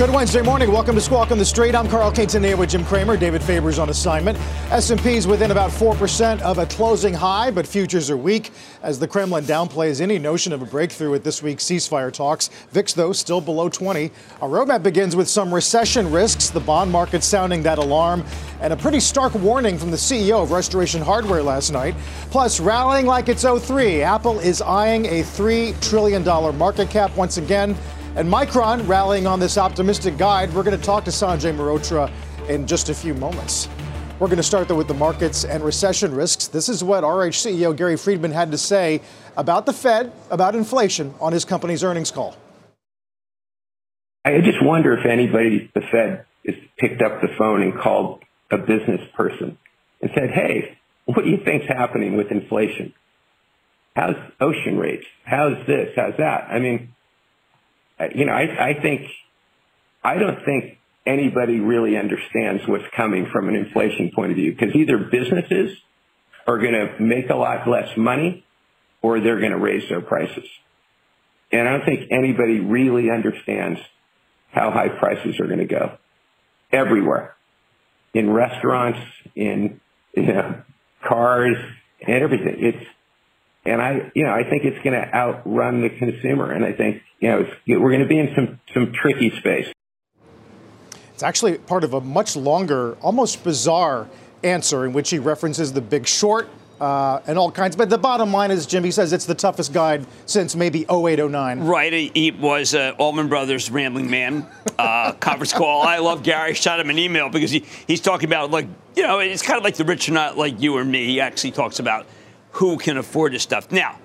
Good Wednesday morning. Welcome to Squawk on the Street. I'm Carl Quintanilla with Jim Cramer. David Faber's on assignment. S&P's within about 4% of a closing high, but futures are weak as the Kremlin downplays any notion of a breakthrough at this week's ceasefire talks. VIX, though, still below 20. Our roadmap begins with some recession risks, the bond market sounding that alarm, and a pretty stark warning from the CEO of Restoration Hardware last night. Plus, rallying like it's 03, Apple is eyeing a $3 trillion market cap once again. And Micron rallying on this optimistic guide. We're going to talk to Sanjay Mehrotra in just a few moments. We're going to start though with the markets and recession risks. This is what RH CEO Gary Friedman had to say about the Fed, about inflation on his company's earnings call. I just wonder if anybody, the Fed, has picked up the phone and called a business person and said, hey, what do you think's happening with inflation? How's ocean rates? How's this? How's that? I mean, Uh, you know, I, I think, I don't think anybody really understands what's coming from an inflation point of view because either businesses are going to make a lot less money or they're going to raise their prices. And I don't think anybody really understands how high prices are going to go everywhere in restaurants, in you know, cars, and everything. It's and I, you know, I think it's going to outrun the consumer. And I think, you know, we're going to be in some, some tricky space. It's actually part of a much longer, almost bizarre answer in which he references the big short uh, and all kinds. But the bottom line is, Jimmy says it's the toughest guide since maybe 0809. Right. He was uh, Allman Brothers rambling man uh, conference call. I love Gary. Shot him an email because he, he's talking about, like, you know, it's kind of like the rich are not like you or me. He actually talks about who can afford this stuff. Now,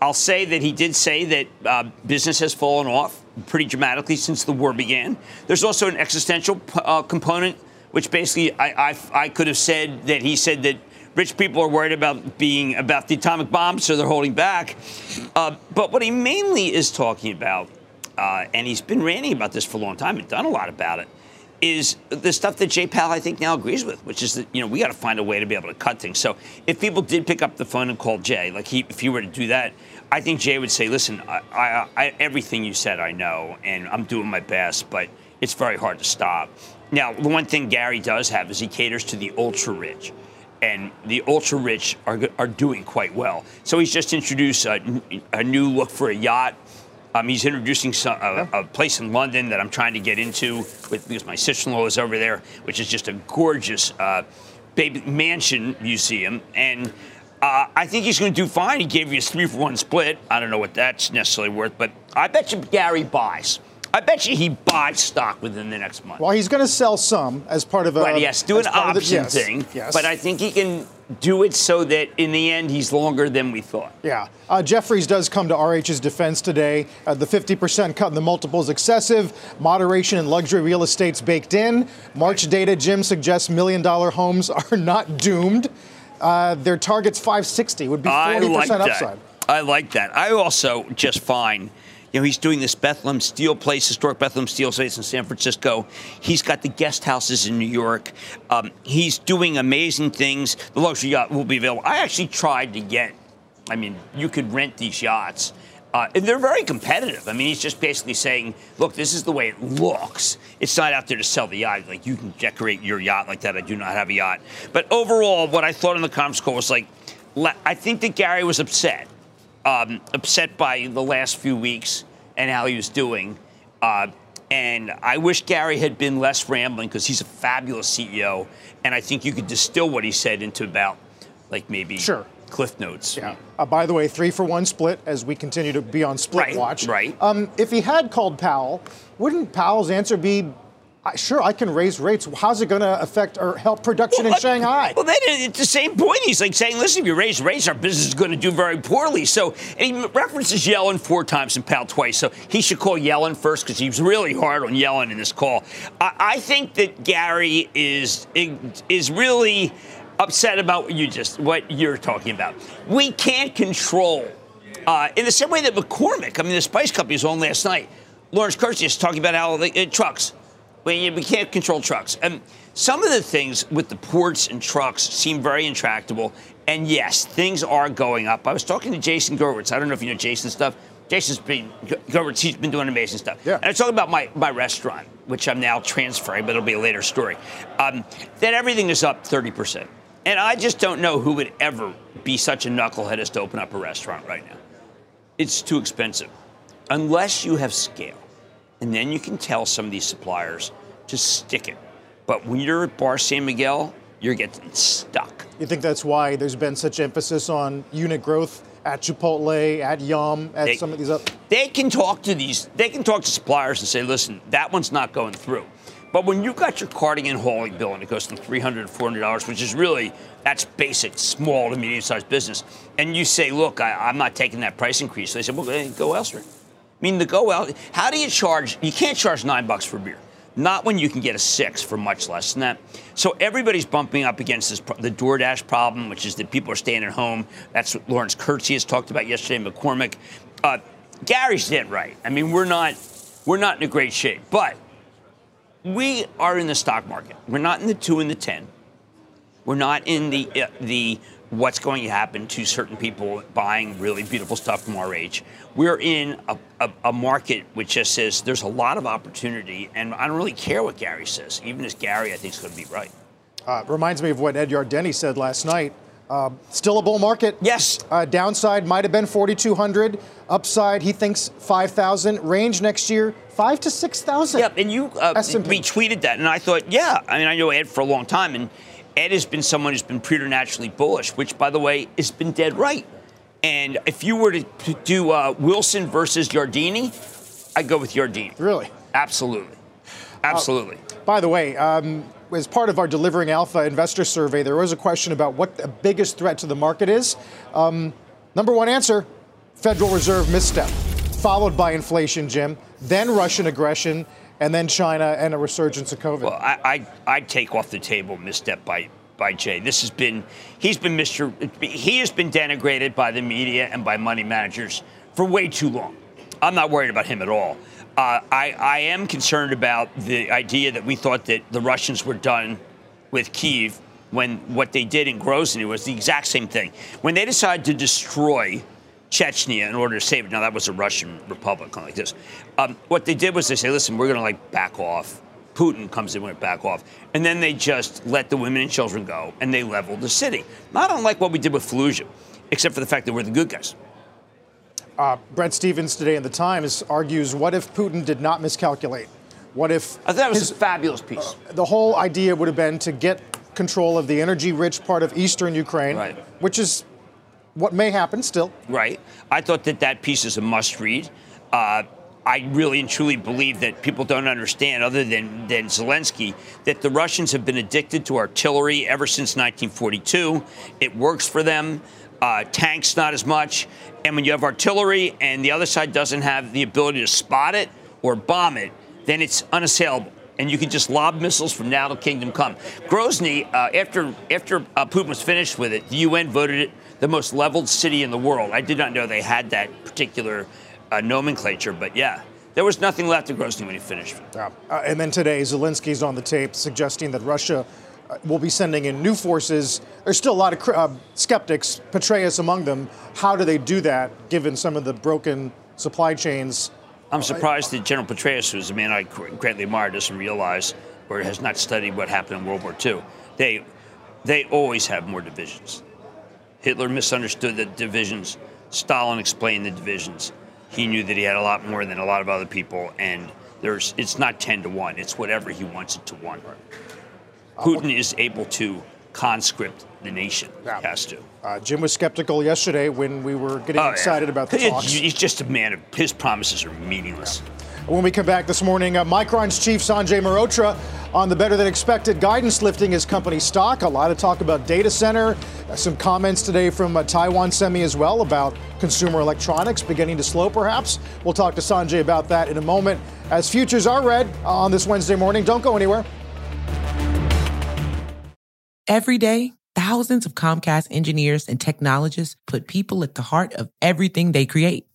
I'll say that he did say that uh, business has fallen off pretty dramatically since the war began. There's also an existential uh, component, which basically I, I, I could have said that he said that rich people are worried about being about the atomic bomb, so they're holding back. Uh, but what he mainly is talking about, uh, and he's been ranting about this for a long time and done a lot about it, is the stuff that Jay Powell, I think, now agrees with, which is that, you know, we got to find a way to be able to cut things. So if people did pick up the phone and call Jay, like he, if he were to do that, I think Jay would say, listen, I, I, I, everything you said I know, and I'm doing my best, but it's very hard to stop. Now, the one thing Gary does have is he caters to the ultra rich. And the ultra rich are, are doing quite well. So he's just introduced a, a new look for a yacht um, he's introducing some, a, a, place in London that I'm trying to get into with because my sister-in-law is over there, which is just a gorgeous uh, baby mansion museum, and uh, I think he's going to do fine. He gave you a three for one split. I don't know what that's necessarily worth, but I bet you Gary buys. I bet you he buys stock within the next month. Well, he's going to sell some as part of a. Right, yes, do an option the, yes, thing. Yes. But I think he can do it so that in the end he's longer than we thought. Yeah. Uh, Jefferies does come to RH's defense today. Uh, the 50% cut in the multiple is excessive. Moderation in luxury real estate's baked in. March data, Jim suggests million dollar homes are not doomed. Uh, their target's 560 would be 40% I like upside. I like that. I also just find you know, he's doing this Bethlehem Steel place, historic Bethlehem Steel place in San Francisco. He's got the guest houses in New York. Um, he's doing amazing things. The luxury yacht will be available. I actually tried to get, I mean, you could rent these yachts. Uh, and they're very competitive. I mean, he's just basically saying, look, this is the way it looks. It's not out there to sell the yacht. Like, you can decorate your yacht like that. I do not have a yacht. But overall, what I thought in the conference call was like, I think that Gary was upset um, upset by the last few weeks and how he was doing. Uh, and I wish Gary had been less rambling because he's a fabulous CEO. And I think you could distill what he said into about like maybe sure. cliff notes. Yeah. Uh, by the way, three for one split as we continue to be on split right, watch. Right. Um, if he had called Powell, wouldn't Powell's answer be sure, I can raise rates. How's it going to affect or help production well, in Shanghai? Well, then it's the same point. He's like saying, listen, if you raise rates, our business is going to do very poorly. So, he references Yellen four times and Powell twice. So he should call Yellen first because he was really hard on Yellen in this call. I, I think that Gary is is really upset about what you just what you're talking about. We can't control uh, in the same way that McCormick. I mean, the spice company was on last night. Lawrence Kurzius talking about how the uh, trucks we, we can't control trucks. And some of the things with the ports and trucks seem very intractable. And yes, things are going up. I was talking to Jason Gerwitz. I don't know if you know Jason's stuff. Jason's been Gerwitz. He's been doing amazing stuff. Yeah. And I was talking about my, my restaurant, which I'm now transferring, but it'll be a later story. Um, that everything is up 30%. And I just don't know who would ever be such a knucklehead as to open up a restaurant right now. It's too expensive. Unless you have scale and then you can tell some of these suppliers to stick it. But when you're at Bar San Miguel, you're getting stuck. You think that's why there's been such emphasis on unit growth at Chipotle, at Yum, at they, some of these other? They can talk to these. They can talk to suppliers and say, "Listen, that one's not going through." But when you've got your carting and hauling bill and it goes from 300 to $400, which is really, that's basic, small to medium sized business, and you say, look, I, am not taking that price increase, they say, well, go elsewhere. Mean, to go out, how do you charge? You can't charge nine bucks for beer. Not when you can get a six for much less than that. So everybody's bumping up against this the DoorDash problem, which is that people are staying at home. That's what Lawrence Kurzius talked about yesterday. McCormick, uh, Gary's dead right. I mean, we're not we're not in a great shape, but we are in the stock market. We're not in the two and the ten. We're not in the uh, the what's going to happen to certain people buying really beautiful stuff from RH. We're in a, a, a, market which just says there's a lot of opportunity, and I don't really care what Gary says. Even as Gary, I think is going to be right. Uh, reminds me of what Ed Yardeni said last night. Uh, still a bull market. Yes. Uh, downside might have been 4,200. Upside, he thinks 5,000. Range next year, five to 6,000. Yep, and you uh, retweeted that, and I thought, yeah. I mean, I know Ed for a long time, and Ed has been someone who's been preternaturally bullish, which, by the way, has been dead right. And if you were to, to do uh, Wilson versus Yardeni, I'd go with Yardeni. Really? Absolutely. Absolutely. Uh, by the way, um, as part of our Delivering Alpha investor survey, there was a question about what the biggest threat to the market is. Um, number one answer Federal Reserve misstep, followed by inflation, Jim, then Russian aggression, and then China and a resurgence of COVID. Well, I, I, I take off the table misstep by by Jay. This has been he's been Mr. He has been denigrated by the media and by money managers for way too long. I'm not worried about him at all. Uh, I, I am concerned about the idea that we thought that the Russians were done with Kiev when what they did in Grozny was the exact same thing. When they decided to destroy Chechnya in order to save it. Now that was a Russian republic, kind of like this. Um, what they did was they say, "Listen, we're going to like back off." Putin comes in, went back off, and then they just let the women and children go, and they leveled the city. Not unlike what we did with Fallujah, except for the fact that we're the good guys. Uh, Bret Stephens today in the Times argues, "What if Putin did not miscalculate? What if?" I thought that was his, a fabulous piece. Uh, the whole idea would have been to get control of the energy-rich part of eastern Ukraine, right. which is what may happen still. Right. I thought that that piece is a must read. Uh, I really and truly believe that people don't understand, other than, than Zelensky, that the Russians have been addicted to artillery ever since 1942. It works for them. Uh, tanks, not as much. And when you have artillery and the other side doesn't have the ability to spot it or bomb it, then it's unassailable. And you can just lob missiles from now to kingdom come. Grozny, uh, after after uh, Putin was finished with it, the UN voted it the most leveled city in the world. I did not know they had that particular uh, nomenclature, but yeah, there was nothing left of Grozny when he finished. Yeah. Uh, and then today, Zelensky's on the tape suggesting that Russia uh, will be sending in new forces. There's still a lot of uh, skeptics, Petraeus among them. How do they do that, given some of the broken supply chains? I'm surprised that General Petraeus, who's a man I greatly admire, doesn't realize or has not studied what happened in World War II. They, they always have more divisions. Hitler misunderstood the divisions. Stalin explained the divisions. He knew that he had a lot more than a lot of other people, and there's it's not ten to one. It's whatever he wants it to one. Putin is able to conscript the nation. Yeah. Has to. Uh, Jim was skeptical yesterday when we were getting oh, excited yeah. about the talks. He's just a man of his promises are meaningless. When we come back this morning, uh, Micron's chief Sanjay Mehrotra on the better than expected guidance lifting his company stock. A lot of talk about data center. Uh, some comments today from uh, Taiwan Semi as well about consumer electronics beginning to slow, perhaps. We'll talk to Sanjay about that in a moment. As futures are red on this Wednesday morning, don't go anywhere. Every day, thousands of Comcast engineers and technologists put people at the heart of everything they create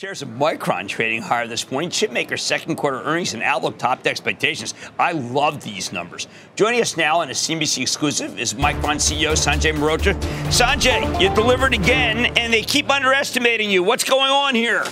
Shares of Micron trading higher this morning. Chipmaker's second quarter earnings and outlook topped expectations. I love these numbers. Joining us now on a CNBC exclusive is Micron CEO Sanjay Mehrotra. Sanjay, you delivered again, and they keep underestimating you. What's going on here?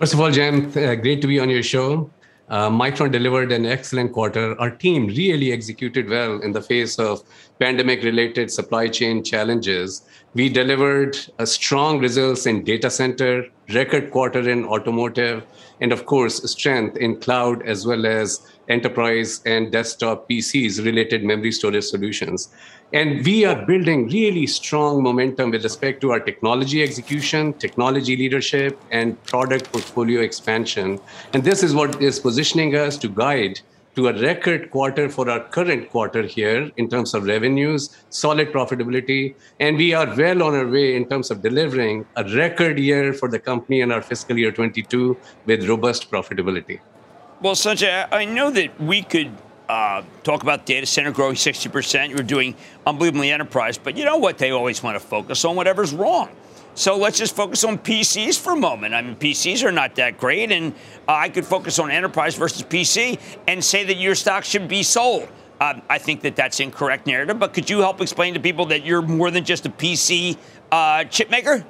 First of all, Jim, uh, great to be on your show. Uh, Micron delivered an excellent quarter. Our team really executed well in the face of pandemic related supply chain challenges. We delivered a strong results in data center, record quarter in automotive, and of course, strength in cloud as well as enterprise and desktop PCs related memory storage solutions. And we are building really strong momentum with respect to our technology execution, technology leadership, and product portfolio expansion. And this is what is positioning us to guide to a record quarter for our current quarter here in terms of revenues, solid profitability, and we are well on our way in terms of delivering a record year for the company in our fiscal year 22 with robust profitability. Well, Sanjay, I know that we could uh, talk about data center growing 60%. You're doing unbelievably enterprise, but you know what? They always want to focus on whatever's wrong. So let's just focus on PCs for a moment. I mean, PCs are not that great, and uh, I could focus on enterprise versus PC and say that your stock should be sold. Uh, I think that that's incorrect narrative, but could you help explain to people that you're more than just a PC uh, chip maker?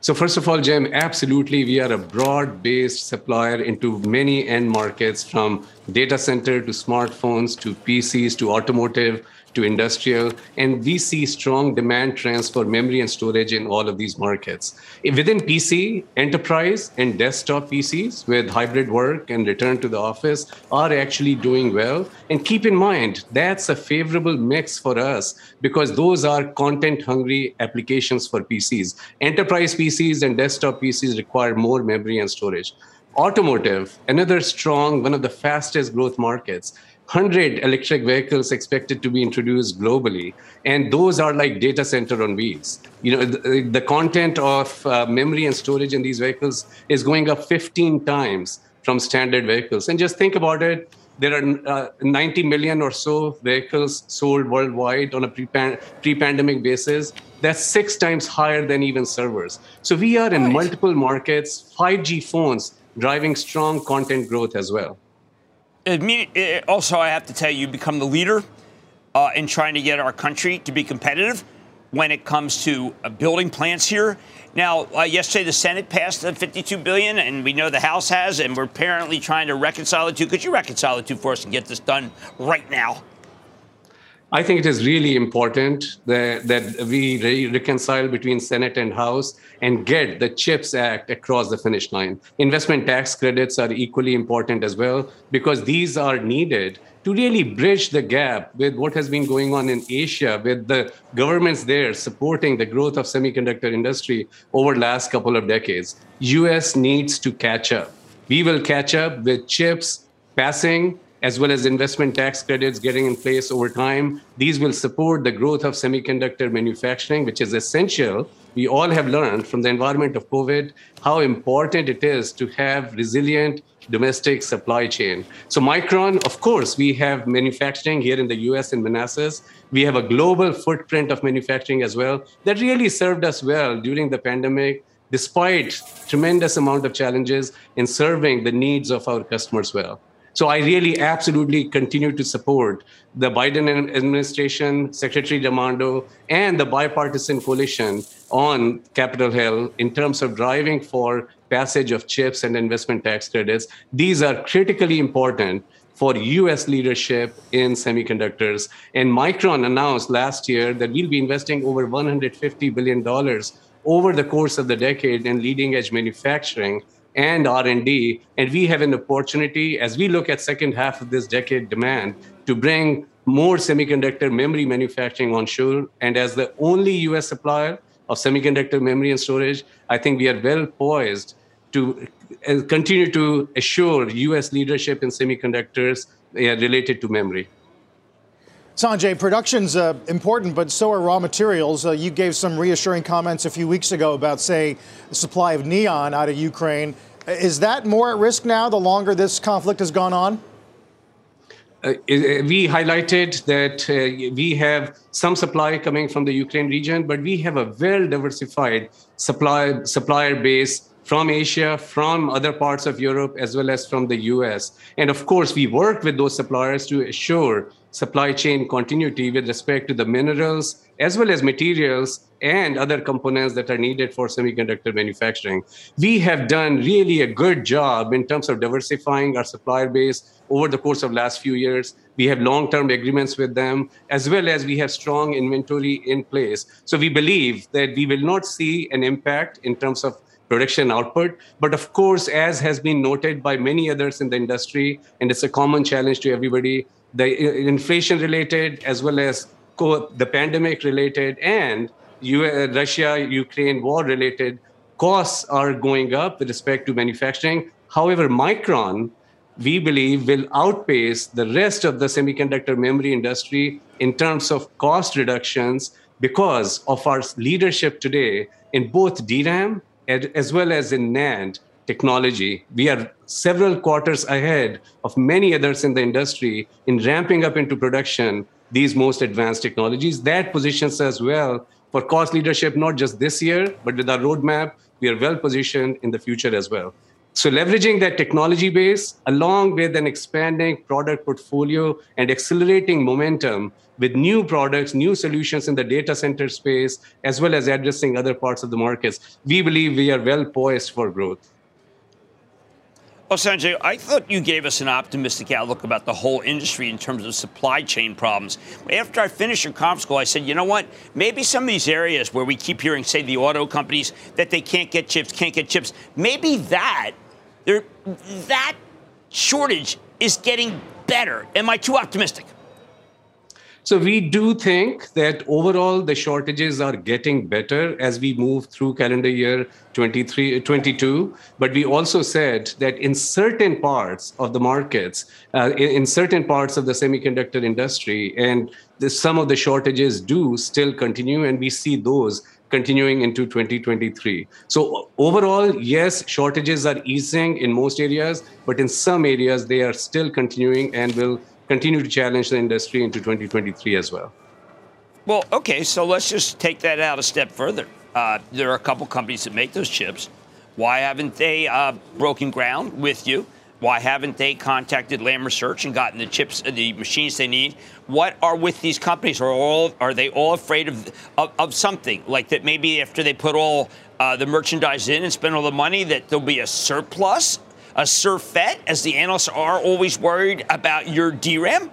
So first of all, Jim, absolutely, we are a broad-based supplier into many end markets, from data center to smartphones to PCs to automotive to industrial, and we see strong demand trends for memory and storage in all of these markets. Within PC, enterprise and desktop PCs with hybrid work and return to the office are actually doing well. And keep in mind, that's a favorable mix for us because those are content hungry applications for PCs. Enterprise PCs and desktop PCs require more memory and storage. Automotive, another strong, one of the fastest growth markets 100 electric vehicles expected to be introduced globally and those are like data center on wheels. You know the, the content of uh, memory and storage in these vehicles is going up 15 times from standard vehicles. And just think about it there are uh, 90 million or so vehicles sold worldwide on a pre-pandemic basis. That's six times higher than even servers. So we are in multiple markets 5g phones driving strong content growth as well also, I have to tell you, you become the leader uh, in trying to get our country to be competitive when it comes to uh, building plants here. Now, uh, yesterday the Senate passed the 52 billion, and we know the House has, and we're apparently trying to reconcile the two. Could you reconcile the two for us and get this done right now? I think it is really important that, that we re- reconcile between Senate and House and get the CHIPS Act across the finish line. Investment tax credits are equally important as well because these are needed to really bridge the gap with what has been going on in Asia, with the governments there supporting the growth of semiconductor industry over the last couple of decades. US needs to catch up. We will catch up with chips passing as well as investment tax credits getting in place over time. These will support the growth of semiconductor manufacturing, which is essential. We all have learned from the environment of COVID how important it is to have resilient domestic supply chain. So, Micron, of course, we have manufacturing here in the US in Manassas. We have a global footprint of manufacturing as well that really served us well during the pandemic despite tremendous amount of challenges in serving the needs of our customers well so I really absolutely continue to support the Biden administration, Secretary Raimondo, and the bipartisan coalition on Capitol Hill in terms of driving for passage of chips and investment tax credits. These are critically important for US leadership in semiconductors. And Micron announced last year that we'll be investing over $150 billion over the course of the decade in leading edge manufacturing and r&d and we have an opportunity as we look at second half of this decade demand to bring more semiconductor memory manufacturing onshore and as the only us supplier of semiconductor memory and storage i think we are well poised to uh, continue to assure us leadership in semiconductors uh, related to memory Sanjay, production's uh, important, but so are raw materials. Uh, you gave some reassuring comments a few weeks ago about, say, the supply of neon out of Ukraine. Is that more at risk now the longer this conflict has gone on? Uh, we highlighted that uh, we have some supply coming from the Ukraine region, but we have a well diversified supply supplier base from Asia, from other parts of Europe, as well as from the US. And of course, we work with those suppliers to assure supply chain continuity with respect to the minerals as well as materials and other components that are needed for semiconductor manufacturing. We have done really a good job in terms of diversifying our supplier base over the course of last few years. We have long-term agreements with them as well as we have strong inventory in place. So we believe that we will not see an impact in terms of production output. But of course, as has been noted by many others in the industry, and it's a common challenge to everybody, the inflation related as well as the pandemic related and Russia Ukraine war related costs are going up with respect to manufacturing. However, Micron, we believe, will outpace the rest of the semiconductor memory industry in terms of cost reductions because of our leadership today in both DRAM as well as in NAND technology. We are several quarters ahead of many others in the industry in ramping up into production these most advanced technologies. That positions us well for cost leadership, not just this year, but with our roadmap, we are well positioned in the future as well. So, leveraging that technology base along with an expanding product portfolio and accelerating momentum with new products, new solutions in the data center space, as well as addressing other parts of the markets, we believe we are well poised for growth. Well, Sanjay, I thought you gave us an optimistic outlook about the whole industry in terms of supply chain problems. After I finished your conference call, I said, you know what? Maybe some of these areas where we keep hearing, say, the auto companies that they can't get chips, can't get chips, maybe that that shortage is getting better. Am I too optimistic? So we do think that overall the shortages are getting better as we move through calendar year 23, 22. But we also said that in certain parts of the markets, uh, in, in, certain parts of the semiconductor industry, and the, some of the shortages do still continue, and we see those continuing into 2023. So overall, yes, shortages are easing in most areas, but in some areas they are still continuing and will continue to challenge the industry into 2023 as well. Well, okay, so let's just take that out a step further. Uh, there are a couple companies that make those chips. Why haven't they uh, broken ground with you? Why haven't they contacted Lam Research and gotten the chips, the machines they need? What are with these companies? Are all are they all afraid of of, of something like that? Maybe after they put all uh, the merchandise in and spend all the money, that there'll be a surplus a surfeit, as the analysts are always worried about your DRAM?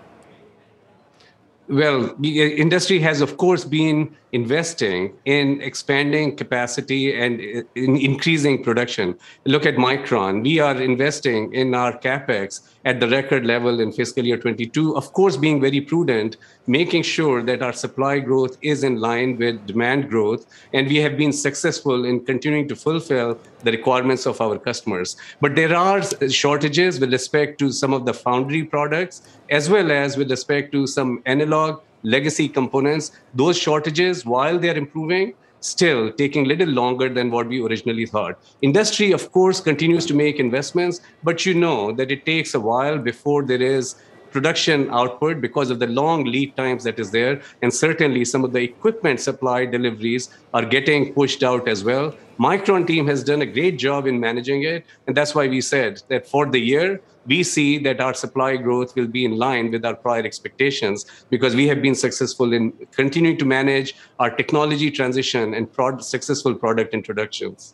well, the uh, industry has, of course, been investing in expanding capacity and uh, in increasing production. Look at Micron. We are investing in our capex at the record level in fiscal year 22. Of course, being very prudent, making sure that our supply growth is in line with demand growth, and we have been successful in continuing to fulfill the requirements of our customers. But there are shortages with respect to some of the foundry products, as well as with respect to some analog legacy components. Those shortages, while they're improving, still taking a little longer than what we originally thought. Industry, of course, continues to make investments, but you know that it takes a while before there is production output because of the long lead times that is there. And certainly some of the equipment supply deliveries are getting pushed out as well. Micron team has done a great job in managing it. And that's why we said that for the year, we see that our supply growth will be in line with our prior expectations because we have been successful in continuing to manage our technology transition and successful product introductions.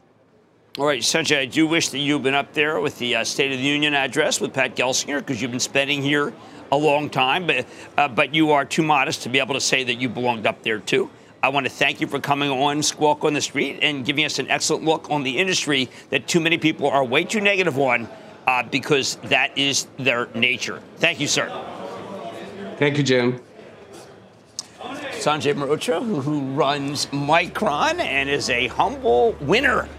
All right, Sanjay, I do wish that you've been up there with the uh, State of the Union address with Pat Gelsinger because you've been spending here a long time, but, uh, but you are too modest to be able to say that you belonged up there too. I want to thank you for coming on Squawk on the Street and giving us an excellent look on the industry that too many people are way too negative on uh, because that is their nature. Thank you, sir. Thank you, Jim. Sanjay Mehrotra, who runs Micron and is a humble winner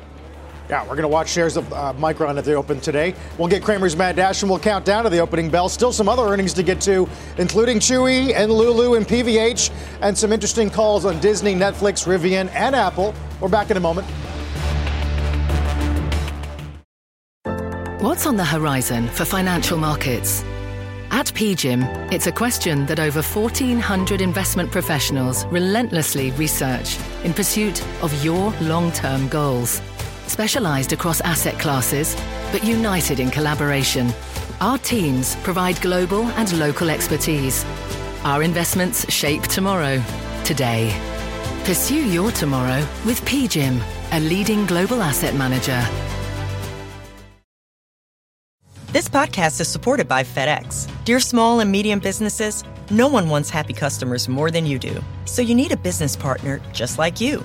yeah, we're going to watch shares of uh, Micron at the open today. We'll get Cramer's Mad Dash and we'll count down to the opening bell. Still some other earnings to get to, including Chewy and Lulu and PVH, and some interesting calls on Disney, Netflix, Rivian, and Apple. We're back in a moment. What's on the horizon for financial markets? At PGIM, it's a question that over 1,400 investment professionals relentlessly research in pursuit of your long term goals. Specialized across asset classes, but united in collaboration, our teams provide global and local expertise. Our investments shape tomorrow, today. Pursue your tomorrow with PGIM, a leading global asset manager. This podcast is supported by FedEx. Dear small and medium businesses, no one wants happy customers more than you do. So you need a business partner just like you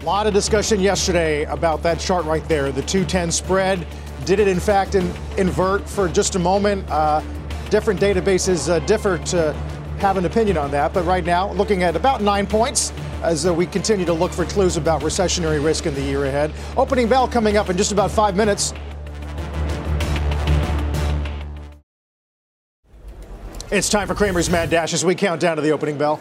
A lot of discussion yesterday about that chart right there, the 210 spread. Did it, in fact, in, invert for just a moment? Uh, different databases uh, differ to have an opinion on that, but right now, looking at about nine points as uh, we continue to look for clues about recessionary risk in the year ahead. Opening bell coming up in just about five minutes. It's time for Cramer's Mad Dash as we count down to the opening bell.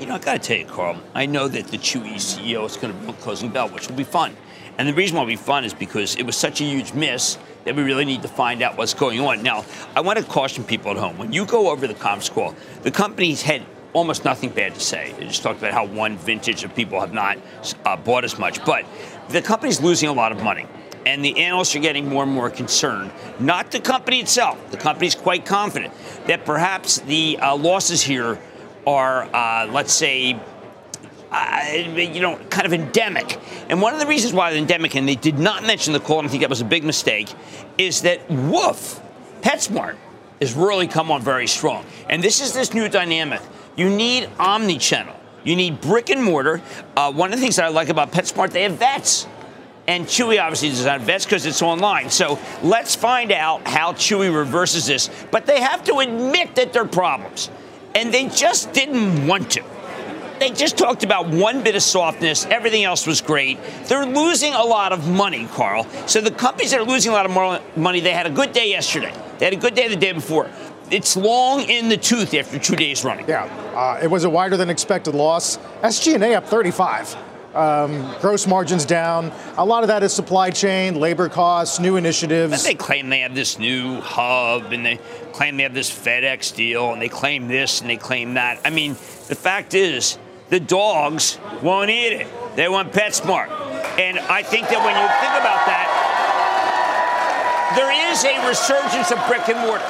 You know, I got to tell you, Carl, I know that the Chewy CEO is going to be closing bell, which will be fun. And the reason why it'll be fun is because it was such a huge miss that we really need to find out what's going on. Now, I want to caution people at home. When you go over the comms call, the company's had almost nothing bad to say. They just talked about how one vintage of people have not uh, bought as much. But the company's losing a lot of money. And the analysts are getting more and more concerned. Not the company itself. The company's quite confident that perhaps the uh, losses here are, uh, let's say, uh, you know, kind of endemic. And one of the reasons why they're endemic, and they did not mention the call, and I think that was a big mistake, is that Woof, PetSmart, has really come on very strong. And this is this new dynamic. You need omni-channel. You need brick and mortar. Uh, one of the things that I like about PetSmart, they have vets. And Chewy obviously does not vets because it's online. So let's find out how Chewy reverses this. But they have to admit that there are problems and they just didn't want to. They just talked about one bit of softness. Everything else was great. They're losing a lot of money, Carl. So the companies that are losing a lot of money, they had a good day yesterday. They had a good day the day before. It's long in the tooth after two days running. Yeah, uh, it was a wider than expected loss. SG&A up 35. Um, gross margins down. A lot of that is supply chain, labor costs, new initiatives. They claim they have this new hub and they claim they have this FedEx deal and they claim this and they claim that. I mean, the fact is, the dogs won't eat it. They want PetSmart. And I think that when you think about that, there is a resurgence of brick and mortar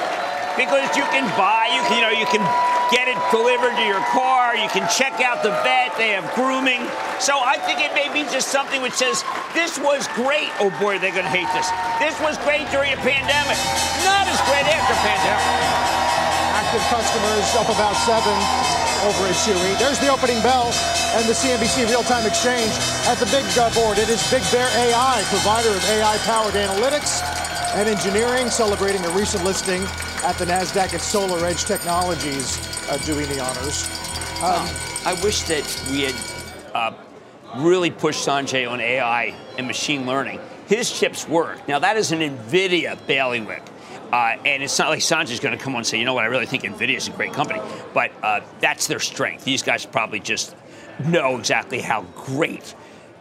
because you can buy, you can, you know, you can get it delivered to your car, you can check out the vet, they have grooming. So I think it may be just something which says, this was great. Oh boy, they're going to hate this. This was great during a pandemic. Not as great after pandemic. Active customers up about seven over at Chewy. There's the opening bell and the CNBC real-time exchange at the big uh, board. It is Big Bear AI, provider of AI-powered analytics and engineering, celebrating a recent listing at the NASDAQ at SolarEdge Technologies, uh, doing the honors. Um, I wish that we had uh, really pushed Sanjay on AI and machine learning. His chips work. Now, that is an NVIDIA bailiwick. Uh, and it's not like Sanjay's going to come on and say, you know what, I really think NVIDIA is a great company. But uh, that's their strength. These guys probably just know exactly how great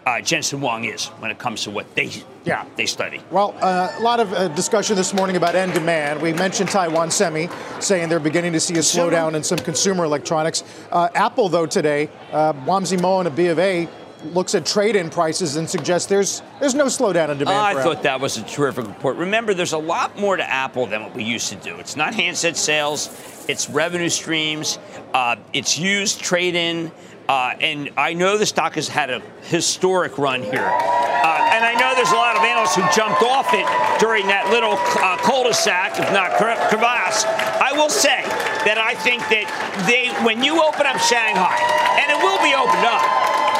uh, Jensen Huang is when it comes to what they yeah. they study. Well, uh, a lot of uh, discussion this morning about end demand. We mentioned Taiwan Semi saying they're beginning to see a consumer. slowdown in some consumer electronics. Uh, Apple, though, today, uh, Wamsi Mohan of B of A looks at trade-in prices and suggests there's there's no slowdown in demand. I thought Apple. that was a terrific report. Remember, there's a lot more to Apple than what we used to do. It's not handset sales, it's revenue streams, uh, it's used trade-in. Uh, and I know the stock has had a historic run here. Uh, and I know there's a lot of analysts who jumped off it during that little uh, cul-de-sac, if not crevasse. I will say that I think that they, when you open up Shanghai, and it will be opened up,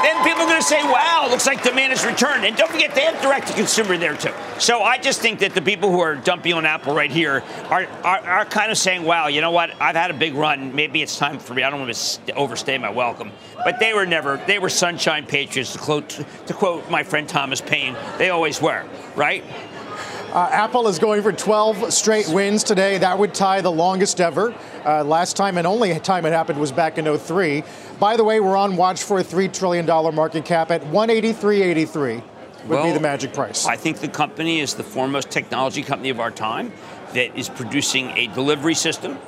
then people are going to say, wow, looks like demand has returned. And don't forget, they have direct to consumer there too. So I just think that the people who are dumping on Apple right here are, are, are, kind of saying, wow, you know what? I've had a big run. Maybe it's time for me. I don't want to overstay my welcome. But they were never, they were sunshine patriots, to quote, to quote my friend Thomas Paine. They always were, right? Uh, Apple is going for 12 straight wins today. That would tie the longest ever. Uh, last time and only time it happened was back in 03. By the way, we're on watch for a $3 trillion market cap at 183.83 would well, be the magic price. I think the company is the foremost technology company of our time that is producing a delivery system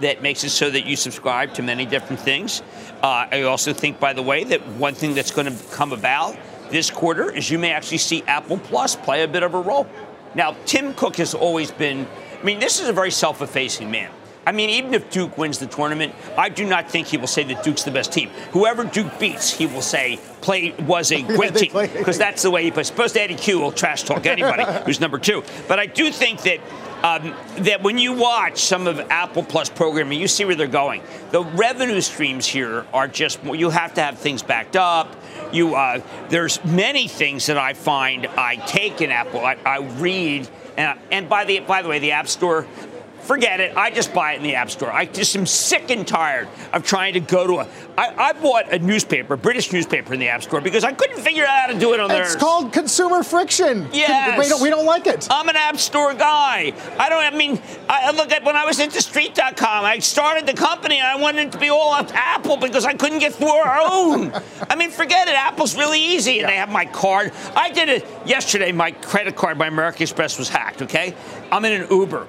that makes it so that you subscribe to many different things. Uh, I also think, by the way, that one thing that's going to come about this quarter is you may actually see Apple Plus play a bit of a role. Now, Tim Cook has always been, I mean, this is a very self effacing man. I mean, even if Duke wins the tournament, I do not think he will say that Duke's the best team. Whoever Duke beats, he will say play was a great team because that's the way he plays. Supposed to Eddy Cue will trash talk anybody who's number two. But I do think that um, that when you watch some of Apple Plus programming, you see where they're going. The revenue streams here are just you have to have things backed up. You uh, there's many things that I find I take in Apple. I, I read. And, and by the by the way, the App Store Forget it. I just buy it in the App Store. I just am sick and tired of trying to go to a. I, I bought a newspaper, a British newspaper in the App Store because I couldn't figure out how to do it on there. It's called consumer friction. Yes. We don't, we don't like it. I'm an App Store guy. I don't, I mean, I look at when I was into street.com, I started the company and I wanted it to be all up Apple because I couldn't get through our own. I mean, forget it. Apple's really easy and yeah. they have my card. I did it yesterday. My credit card my American Express was hacked, okay? I'm in an Uber.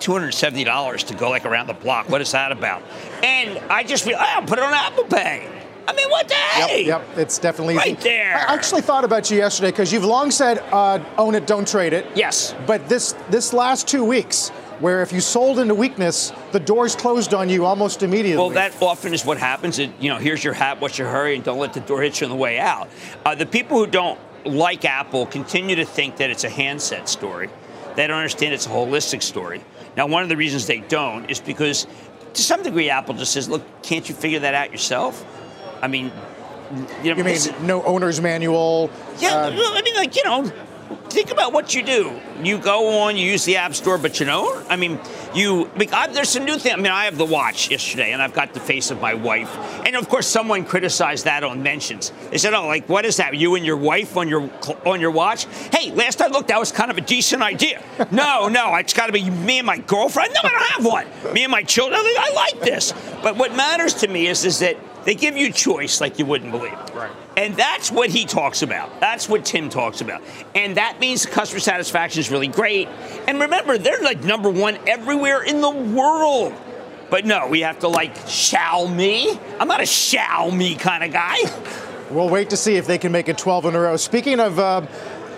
$270 to go like around the block. What is that about? And I just feel, oh, put it on Apple Pay. I mean, what the hey? Yep, yep, it's definitely right easy. there. I actually thought about you yesterday because you've long said uh, own it, don't trade it. Yes. But this this last two weeks, where if you sold into weakness, the doors closed on you almost immediately. Well, that often is what happens. It, you know, here's your hat, what's your hurry, and don't let the door hit you on the way out. Uh, the people who don't like Apple continue to think that it's a handset story. They don't understand it's a holistic story. Now, one of the reasons they don't is because, to some degree, Apple just says, "Look, can't you figure that out yourself?" I mean, you, know, you mean no owner's manual? Yeah, uh, I mean, like you know, think about what you do. You go on, you use the App Store, but you know, I mean, you. I, there's some new thing. I mean, I have the watch yesterday, and I've got the face of my wife, and of course, someone criticized that on mentions. They said, "Oh, like what is that? You and your wife on your on your watch?" Hey, last I looked, that was kind of a decent idea. no, no, it's got to be me and my girlfriend. No, I don't have one. Me and my children. I like this. But what matters to me is is that They give you choice like you wouldn't believe. Right. And that's what he talks about. That's what Tim talks about. And that means customer satisfaction is really great. And remember, they're like number one everywhere in the world. But no, we have to like Xiaomi. I'm not a Xiaomi kind of guy. We'll wait to see if they can make it 12 in a row. Speaking of uh,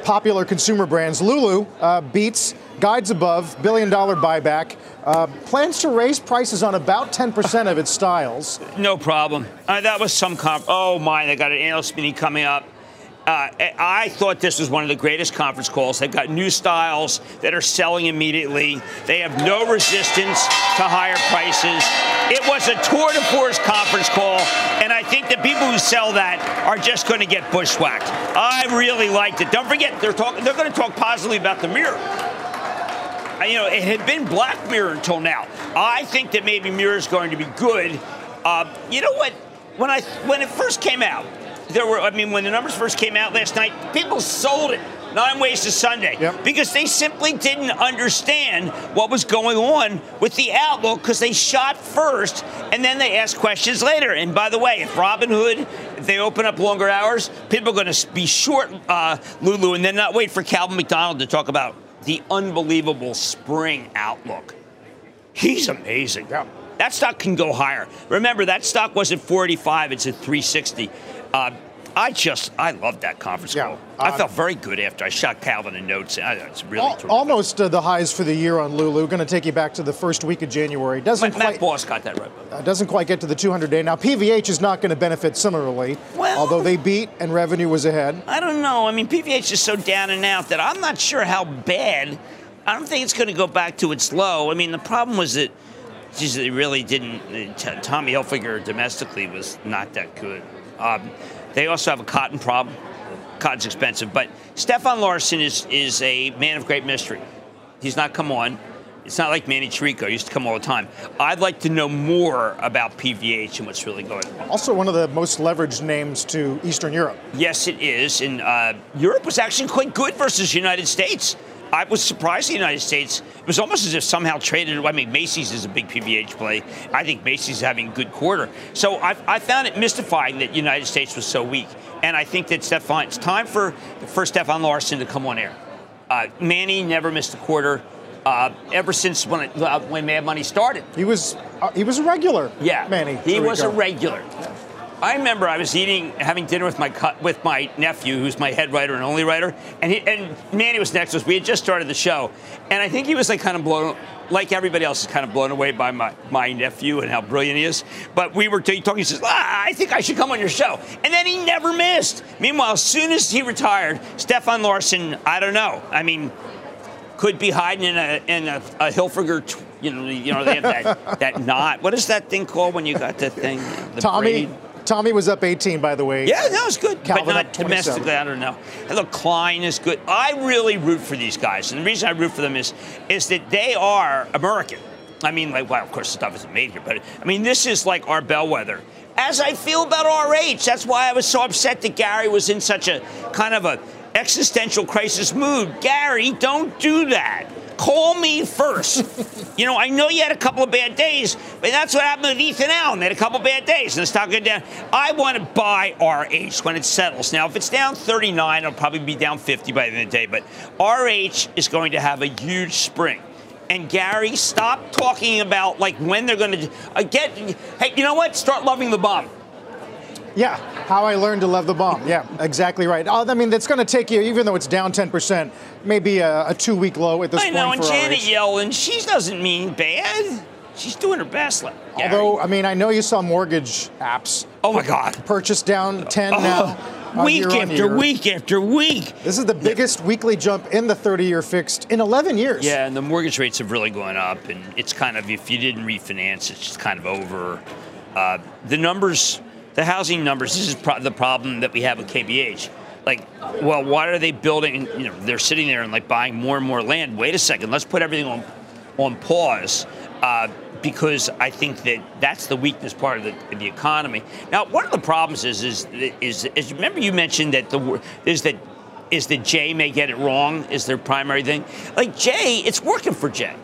popular consumer brands, Lulu uh, beats guides above billion dollar buyback. Uh, plans to raise prices on about 10% of its styles. No problem. Uh, that was some comp. Oh my, they got an analyst meeting coming up. Uh, I thought this was one of the greatest conference calls. They've got new styles that are selling immediately. They have no resistance to higher prices. It was a tour de force conference call, and I think the people who sell that are just going to get bushwhacked. I really liked it. Don't forget, they're talking. They're going to talk positively about the mirror. Uh, you know, it had been Black Mirror until now. I think that maybe Mirror is going to be good. Uh, you know what? When I when it first came out, there were, I mean, when the numbers first came out last night, people sold it. Nine ways to Sunday. Yep. Because they simply didn't understand what was going on with the outlook because they shot first and then they asked questions later. And by the way, if Robinhood, if they open up longer hours, people are going to be short uh, Lulu and then not wait for Calvin McDonald to talk about the unbelievable spring outlook. He's amazing. Yeah. That stock can go higher. Remember, that stock wasn't 485, it's at 360. Uh, I just, I loved that conference Yeah, call. I uh, felt very good after I shot Calvin a note. I, it's really Al- almost uh, the highs for the year on Lulu. Going to take you back to the first week of January. Doesn't Matt, Matt quite Boss got that right. uh, doesn't quite get to the 200 day. Now PVH is not going to benefit similarly, Well- although they beat and revenue was ahead. I don't know. I mean, PVH is so down and out that I'm not sure how bad. I don't think it's going to go back to its low. I mean, the problem was that, geez, they really didn't. uh, T- Tommy Hilfiger domestically was not that good. Um, they also have a cotton problem. Cotton's expensive, but Stefan Larsson is is a man of great mystery. He's not come on. It's not like Manny Chirico used to come all the time. I'd like to know more about PVH and what's really going on. Also, one of the most leveraged names to Eastern Europe. Yes, it is. And uh, Europe was actually quite good versus the United States. I was surprised the United States. It was almost as if somehow traded. I mean, Macy's is a big PVH play. I think Macy's is having a good quarter. So I, I found it mystifying that the United States was so weak. And I think that Stefan, it's time for, for Stefan Larsson to come on air. Uh, Manny never missed a quarter. Uh, ever since when it, uh, when Mad Money started, He was uh, he was a regular. yeah, Manny. He was a Chirico. regular. I remember I was eating, having dinner with my with my nephew, who's my head writer and only writer, and he, and Manny was next to us. We had just started the show, and I think he was like kind of blown, like everybody else is kind of blown away by my, my nephew and how brilliant he is. But we were t- talking. He says, ah, "I think I should come on your show," and then he never missed. Meanwhile, as soon as he retired, Stefan Larsson, I don't know. I mean, could be hiding in a in a, a Hilfiger. T- you know, you know they have that that knot. What is that thing called when you got that thing? The Tommy. braid? Tommy was up 18, by the way. Yeah, that was good, Calvin but not 27. domestically. I don't know. And look, Klein is good. I really root for these guys, and the reason I root for them is is that they are American. I mean, like, well, of course, the stuff isn't made here, but I mean, this is like our bellwether. As I feel about RH, that's why I was so upset that Gary was in such a kind of a existential crisis mood. Gary, don't do that. Call me first. you know, I know you had a couple of bad days, but that's what happened with Ethan Allen. They had a couple of bad days, and the stock went down. I want to buy RH when it settles. Now, if it's down 39, it'll probably be down 50 by the end of the day, but RH is going to have a huge spring. And Gary, stop talking about like when they're going to uh, get. Hey, you know what? Start loving the bomb. Yeah, how I learned to love the bomb. Yeah, exactly right. Uh, I mean, that's going to take you, even though it's down 10%, maybe a, a two week low at this I point. know, and for Janet RH. Yellen, she doesn't mean bad. She's doing her best. Like, Gary. Although, I mean, I know you saw mortgage apps oh my God. purchase down 10 now. uh, week after year. week after week. This is the biggest weekly jump in the 30 year fixed in 11 years. Yeah, and the mortgage rates have really gone up, and it's kind of if you didn't refinance, it's just kind of over. Uh, the numbers, the housing numbers. This is pro- the problem that we have with KBH. Like, well, why are they building? You know, they're sitting there and like buying more and more land. Wait a second, let's put everything on on pause. Uh, because I think that that's the weakness part of the, the economy. Now, one of the problems is is is, is remember you mentioned that the is that is that Jay may get it wrong is their primary thing. Like Jay, it's working for Jay.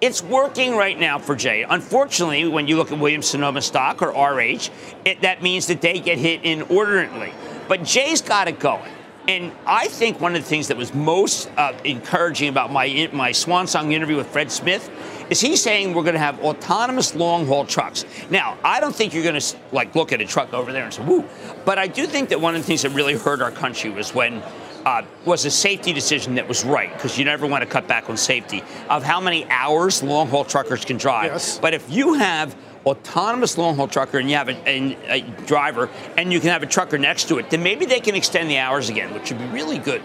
It's working right now for Jay. Unfortunately, when you look at Williams Sonoma stock or RH, it, that means that they get hit inordinately. But Jay's got it going. And I think one of the things that was most uh, encouraging about my my swan song interview with Fred Smith is he saying we're going to have autonomous long haul trucks. Now, I don't think you're going to like look at a truck over there and say woo, but I do think that one of the things that really hurt our country was when uh, was a safety decision that was right because you never want to cut back on safety of how many hours long haul truckers can drive. Yes. But if you have autonomous long haul trucker and you have a, a, a, driver and you can have a trucker next to it, then maybe they can extend the hours again, which would be really good.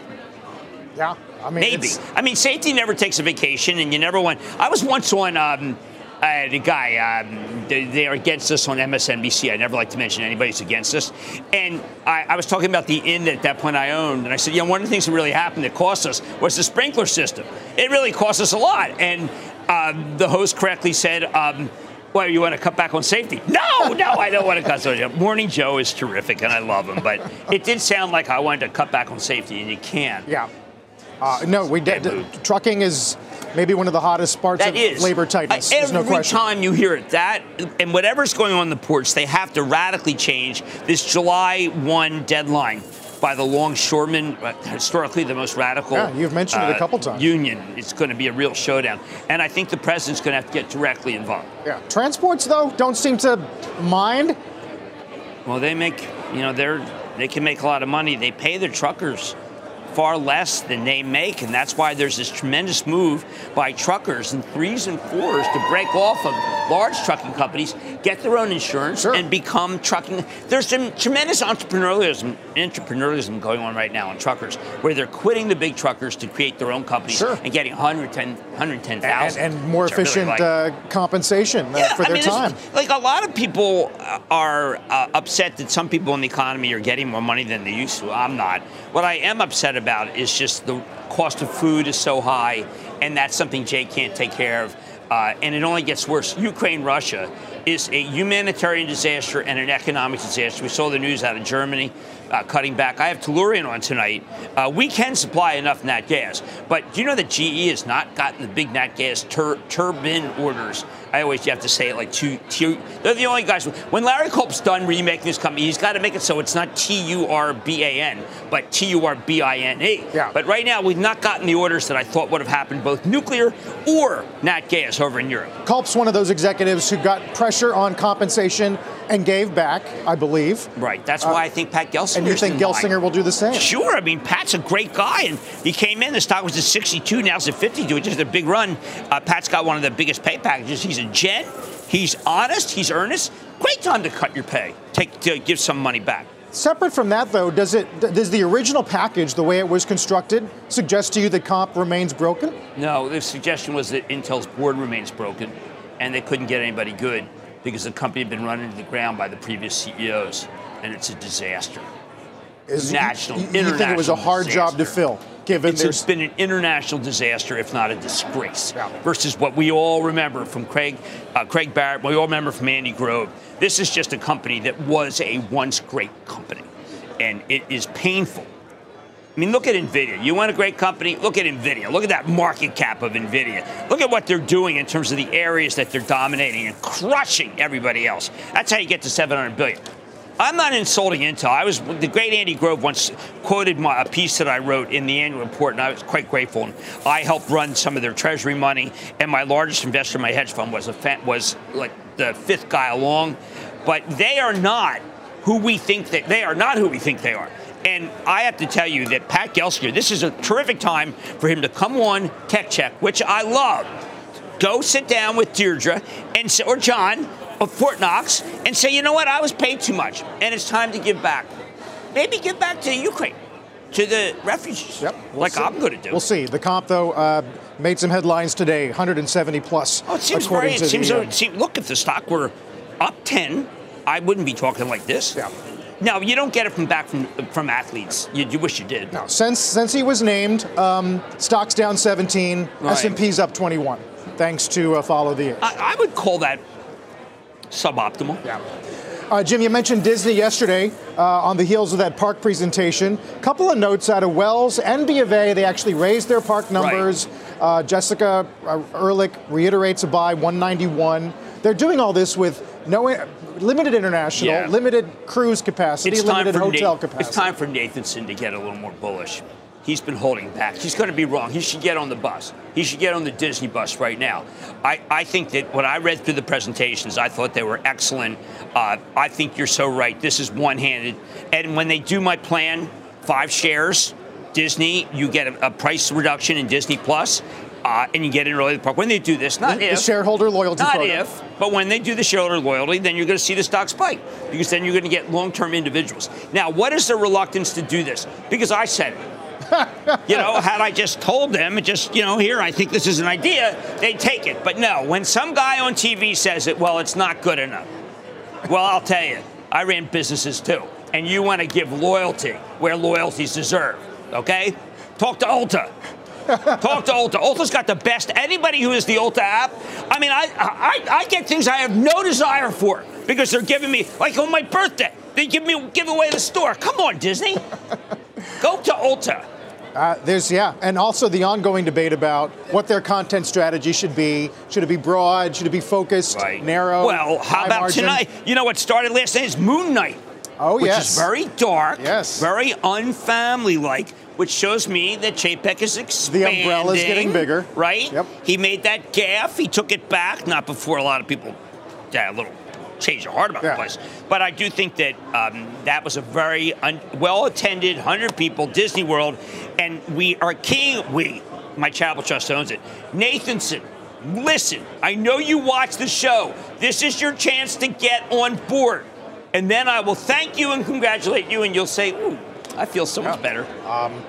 Yeah, I mean, maybe. I mean, safety never takes a vacation, and you never want. I was once on. Um, uh, the guy, um, they, they, are against us on MSNBC. I never like to mention anybody's against us. And I, I, was talking about the inn that at that point I owned. And I said, yeah, one of the things that really happened that cost us was the sprinkler system. It really cost us a lot. And uh, the host correctly said, um, well, you want to cut back on safety? No, no, I don't want to cut safety. Morning Joe is terrific, and I love him, but it did sound like I wanted to cut back on safety, and you can't. Yeah. Uh, no, we did. Trucking is maybe one of the hottest parts that of is. labor tightness. Uh, every no question. time you hear it, that and whatever's going on in the ports, they have to radically change this July 1 deadline by the longshoremen, uh, historically the most radical. Yeah, you've mentioned uh, it a uh, couple times. Union. It's going to be a real showdown, and I think the president's going to have to get directly involved. Yeah, transports though don't seem to mind. Well, they make you know they're they can make a lot of money. They pay their truckers far less than they make, and that's why there's this tremendous move by truckers and threes and fours to break off of large trucking companies, get their own insurance, sure. and become trucking. There's some tremendous entrepreneurialism, entrepreneurialism going on right now in truckers, where they're quitting the big truckers to create their own companies sure. and getting 110, 110,000. And, and, more efficient really like. uh, compensation uh, yeah, for I their mean, time. Like a lot of people are uh, upset that some people in the economy are getting more money than they used to. I'm not. What I am upset about about is just the cost of food is so high, and that's something Jay can't take care of. Uh, and it only gets worse. Ukraine, Russia is a humanitarian disaster and an economic disaster. We saw the news out of Germany uh, cutting back. I have Tellurian on tonight. Uh, we can supply enough nat gas, but do you know that GE has not gotten the big nat gas tur- turbine orders? I always have to say it like two, two. They're the only guys. When Larry Culp's done remaking this company, he's got to make it so it's not T U R B A N, but T U R B I N E. Yeah. But right now, we've not gotten the orders that I thought would have happened, both nuclear or nat gas over in Europe. Culp's one of those executives who got pressure on compensation and gave back, I believe. Right. That's uh, why I think Pat Gelsinger. And you think Gelsinger will do the same? Sure. I mean, Pat's a great guy, and he came in. The stock was at 62. Now it's at 52. It's just a big run. Uh, Pat's got one of the biggest pay packages. He's a gent. He's honest. He's earnest. Great time to cut your pay. Take to give some money back. Separate from that, though, does it does the original package, the way it was constructed, suggest to you that comp remains broken? No, the suggestion was that Intel's board remains broken, and they couldn't get anybody good because the company had been run into the ground by the previous CEOs, and it's a disaster. Is national, you, you think it was a hard disaster. job to fill? Given it's been an international disaster, if not a disgrace, yeah. versus what we all remember from Craig, uh, Craig Barrett. We all remember from Andy Grove. This is just a company that was a once great company, and it is painful I mean, look at NVIDIA. You want a great company? Look at NVIDIA. Look at that market cap of NVIDIA. Look at what they're doing in terms of the areas that they're dominating and crushing everybody else. That's how you get to 700 billion. I'm not insulting Intel. I was the great Andy Grove once quoted my, a piece that I wrote in the annual report, and I was quite grateful. And I helped run some of their treasury money, and my largest investor in my hedge fund was a was like the fifth guy along. But they are not who we think that they are. Not who we think they are. And I have to tell you that Pat Gelsinger, this is a terrific time for him to come on Tech Check, which I love. Go sit down with Deirdre and or John of Fort Knox and say, you know what, I was paid too much, and it's time to give back. Maybe give back to Ukraine, to the refugees, yep, we'll like see. I'm going to do. We'll see. The comp, though, uh, made some headlines today, 170 plus. Oh, it seems great. It seems, the, uh, seems, look, if the stock were up 10, I wouldn't be talking like this. Yeah. No, you don't get it from back from from athletes. You, you wish you did. No, since since he was named, um, stocks down 17, Right. S&P's up 21, thanks to uh, follow the. Edge. I, I would call that suboptimal. Yeah. Uh, Jim, you mentioned Disney yesterday uh, on the heels of that park presentation. Couple of notes out of Wells and B of A. They actually raised their park numbers. Uh, Jessica uh, Ehrlich reiterates a buy 191. They're doing all this with no limited international, yeah. limited cruise capacity, it's limited hotel capacity. It's time for Nathanson to get a little more bullish. He's been holding back. He's going to be wrong. He should get on the bus. He should get on the Disney bus right now. I, I think that when I read through the presentations, I thought they were excellent. Uh, I think you're so right. This is one handed. And when they do my plan, five shares, Disney, you get a, a price reduction in Disney Plus uh, and you get in early the park. When they do this, not the, if the shareholder loyalty, not program. if, but when they do the shareholder loyalty, then you're going to see the stock spike because then you're going to get long-term individuals. Now, what is the reluctance to do this? Because I said it. you know, had I just told them, just, you know, here, I think this is an idea, they'd take it. But no, when some guy on TV says it, well, it's not good enough. Well, I'll tell you, I ran businesses too. And you want to give loyalty where loyalty's deserved, okay? Talk to Ulta. Talk to Ulta. Ulta's got the best. Anybody who the Ulta app, I mean, I, I, I get things I have no desire for because they're giving me, like on my birthday, they give me give away the store. Come on, Disney. Go to Ulta. Uh, there's yeah, and also the ongoing debate about what their content strategy should be. Should it be broad? Should it be focused? Right. Narrow? Well, how about margin? tonight? You know what started last night is Moon Knight. Oh yes. which yes, is very dark. Yes, very unfamily-like, which shows me that Chapek is expanding. The umbrella is getting bigger, right? Yep. He made that gaff. He took it back, not before a lot of people, yeah, a little change your heart about yeah. the place. But I do think that um, that was a very un- well-attended, hundred people Disney World, and we are king. We, my charitable trust owns it. Nathanson. Listen, I know you watch the show. This is your chance to get on board and then I will thank you and congratulate you, and you'll say, "Ooh, I feel so much better." Um,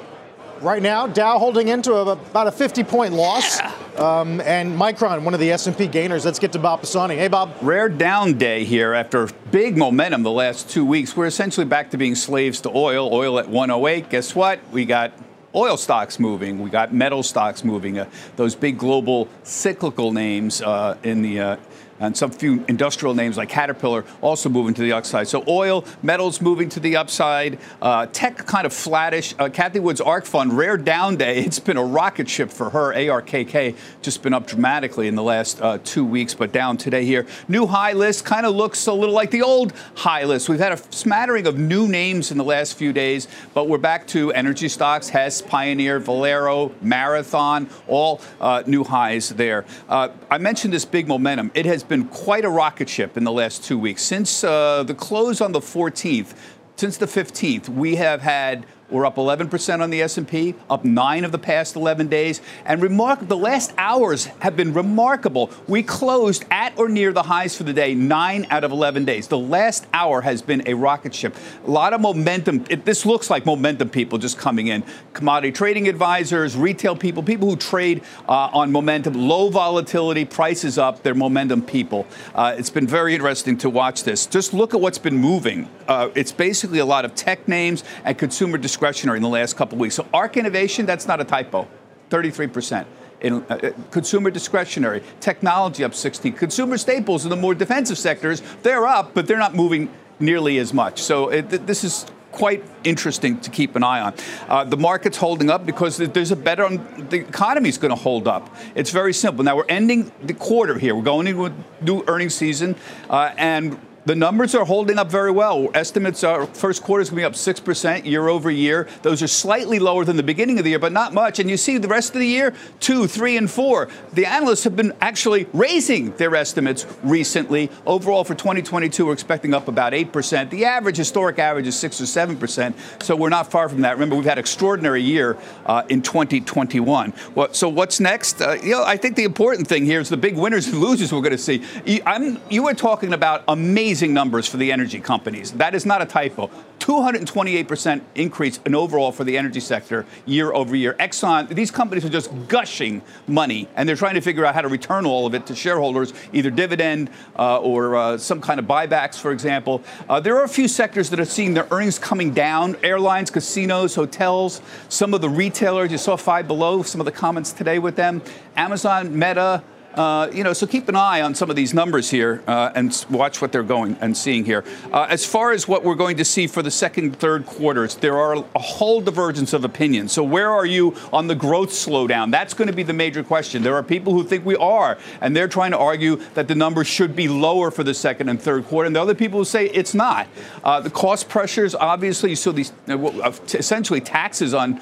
right now, Dow holding into a, about a 50-point loss, yeah. um, and Micron, one of the S&P gainers. Let's get to Bob Pisani. Hey, Bob. Rare down day here after big momentum the last two weeks. We're essentially back to being slaves to oil. Oil at 108. Guess what? We got oil stocks moving. We got metal stocks moving. Uh, those big global cyclical names uh, in the uh, and some few industrial names like Caterpillar also moving to the upside. So oil, metals moving to the upside, uh, tech kind of flattish. Uh, Cathie Wood's ARK fund, rare down day. It's been a rocket ship for her. ARKK just been up dramatically in the last uh, two weeks, but down today here. New high list kind of looks a little like the old high list. We've had a smattering of new names in the last few days, but we're back to energy stocks, Hess, Pioneer, Valero, Marathon, all uh, new highs there. Uh, I mentioned this big momentum. It has been quite a rocket ship in the last two weeks. Since uh, the close on the 14th, since the 15th, we have had we're up 11% on the S&P, up 9 of the past 11 days, and remark the last hours have been remarkable. We closed at or near the highs for the day 9 out of 11 days. The last hour has been a rocket ship. A lot of momentum. It, this looks like momentum people just coming in. Commodity trading advisors, retail people, people who trade uh, on momentum, low volatility, prices up, they're momentum people. Uh, it's been very interesting to watch this. Just look at what's been moving. Uh, it's basically a lot of tech names and consumer discretionary in the last couple weeks. So ARK Innovation, that's not a typo, 33%. In, uh, consumer discretionary, technology up 16. Consumer staples in the more defensive sectors, they're up, but they're not moving nearly as much. So it, this is quite interesting to keep an eye on. Uh, the market's holding up because there's a better, the economy's going to hold up. It's very simple. Now we're ending the quarter here. We're going into a new earnings season, uh, and the numbers are holding up very well. Estimates are first quarter is going to be up 6% year over year. Those are slightly lower than the beginning of the year, but not much. And you see the rest of the year, two, three, and four. The analysts have been actually raising their estimates recently. Overall, for 2022, we're expecting up about 8%. The average, historic average, is 6 or 7%. So we're not far from that. Remember, we've had extraordinary year uh, in 2021. Well, so what's next? Uh, you know, I think the important thing here is the big winners and losers we're going to see. I'm, you were talking about amazing amazing numbers for the energy companies. That is not a typo. 228% increase in overall for the energy sector year over year. Exxon, these companies are just gushing money, and they're trying to figure out how to return all of it to shareholders, either dividend uh, or uh, some kind of buybacks, for example. Uh, there are a few sectors that are seeing their earnings coming down airlines, casinos, hotels, some of the retailers. You saw Five Below, some of the comments today with them. Amazon, Meta, Uh, you know, so keep an eye on some of these numbers here uh, and watch what they're going and seeing here. Uh, as far as what we're going to see for the second, third quarters, there are a whole divergence of opinion. So where are you on the growth slowdown? That's going to be the major question. There are people who think we are, and they're trying to argue that the numbers should be lower for the second and third quarter, and the other people who say it's not. Uh, the cost pressures, obviously, so these uh, essentially taxes on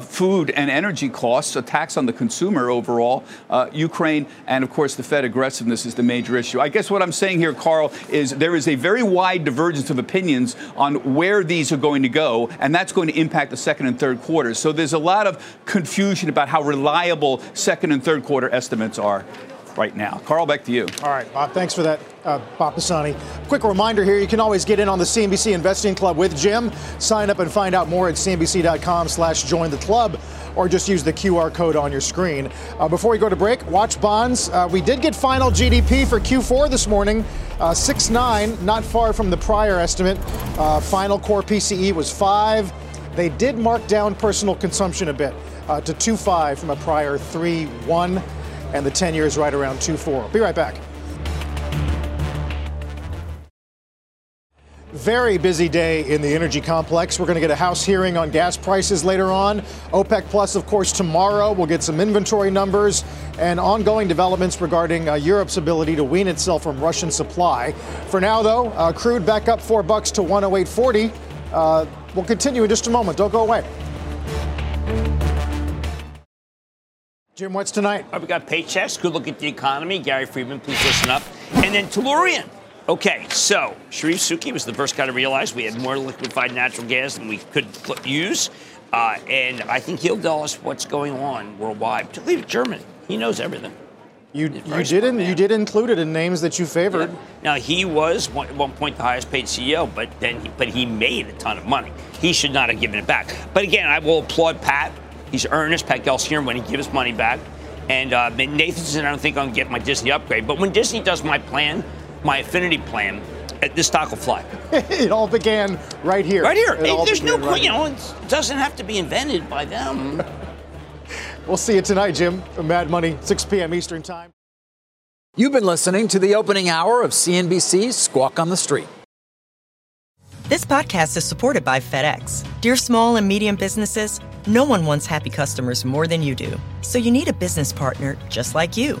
food and energy costs, a tax on the consumer overall. Ukraine and of course, the Fed aggressiveness is the major issue. I guess what I'm saying here, Carl, is there is a very wide divergence of opinions on where these are going to go, and that's going to impact the second and third quarters. So there's a lot of confusion about how reliable second and third quarter estimates are right now. Carl, back to you. All right, Bob, thanks for that, uh, Bob Pisani. Quick reminder here, you can always get in on the CNBC Investing Club with Jim. Sign up and find out more at cnbc.com slash join the club or just use the QR code on your screen. Uh, before we go to break, watch bonds. Uh, we did get final GDP for Q4 this morning, uh, 6.9, not far from the prior estimate. Uh, final core PCE was 5. They did mark down personal consumption a bit uh, to 2.5 from a prior 3.1, and the 10 years right around 2.4. Be right back. Very busy day in the energy complex. We're going to get a House hearing on gas prices later on. OPEC Plus, of course, tomorrow. We'll get some inventory numbers and ongoing developments regarding uh, Europe's ability to wean itself from Russian supply. For now, though, uh, crude back up four bucks to 108.40. Uh, we'll continue in just a moment. Don't go away. Jim, what's tonight? Right, we got paychecks. Good look at the economy. Gary Friedman, please listen up. And then Tellurian. Okay, so Charif Souki was the first guy to realize we had more liquefied natural gas than we could use. Uh, and I think he'll tell us what's going on worldwide, particularly with Germany. He knows everything. You, you did you did include it in names that you favored. Yeah. Now he was one, at one point the highest paid CEO, but then he, but he made a ton of money. He should not have given it back. But again, I will applaud Pat. He's earnest. Pat Gelsinger when he gives money back. And uh, Nathanson, I don't think I'm going to get my Disney upgrade. But when Disney does my plan, my affinity plan, this stock will fly. it all began right here. Right here. It There's no, right you know, it doesn't have to be invented by them. we'll see you tonight, Jim. Mad Money, 6 p.m. Eastern Time. You've been listening to the opening hour of CNBC's Squawk on the Street. This podcast is supported by FedEx. Dear small and medium businesses, no one wants happy customers more than you do. So you need a business partner just like you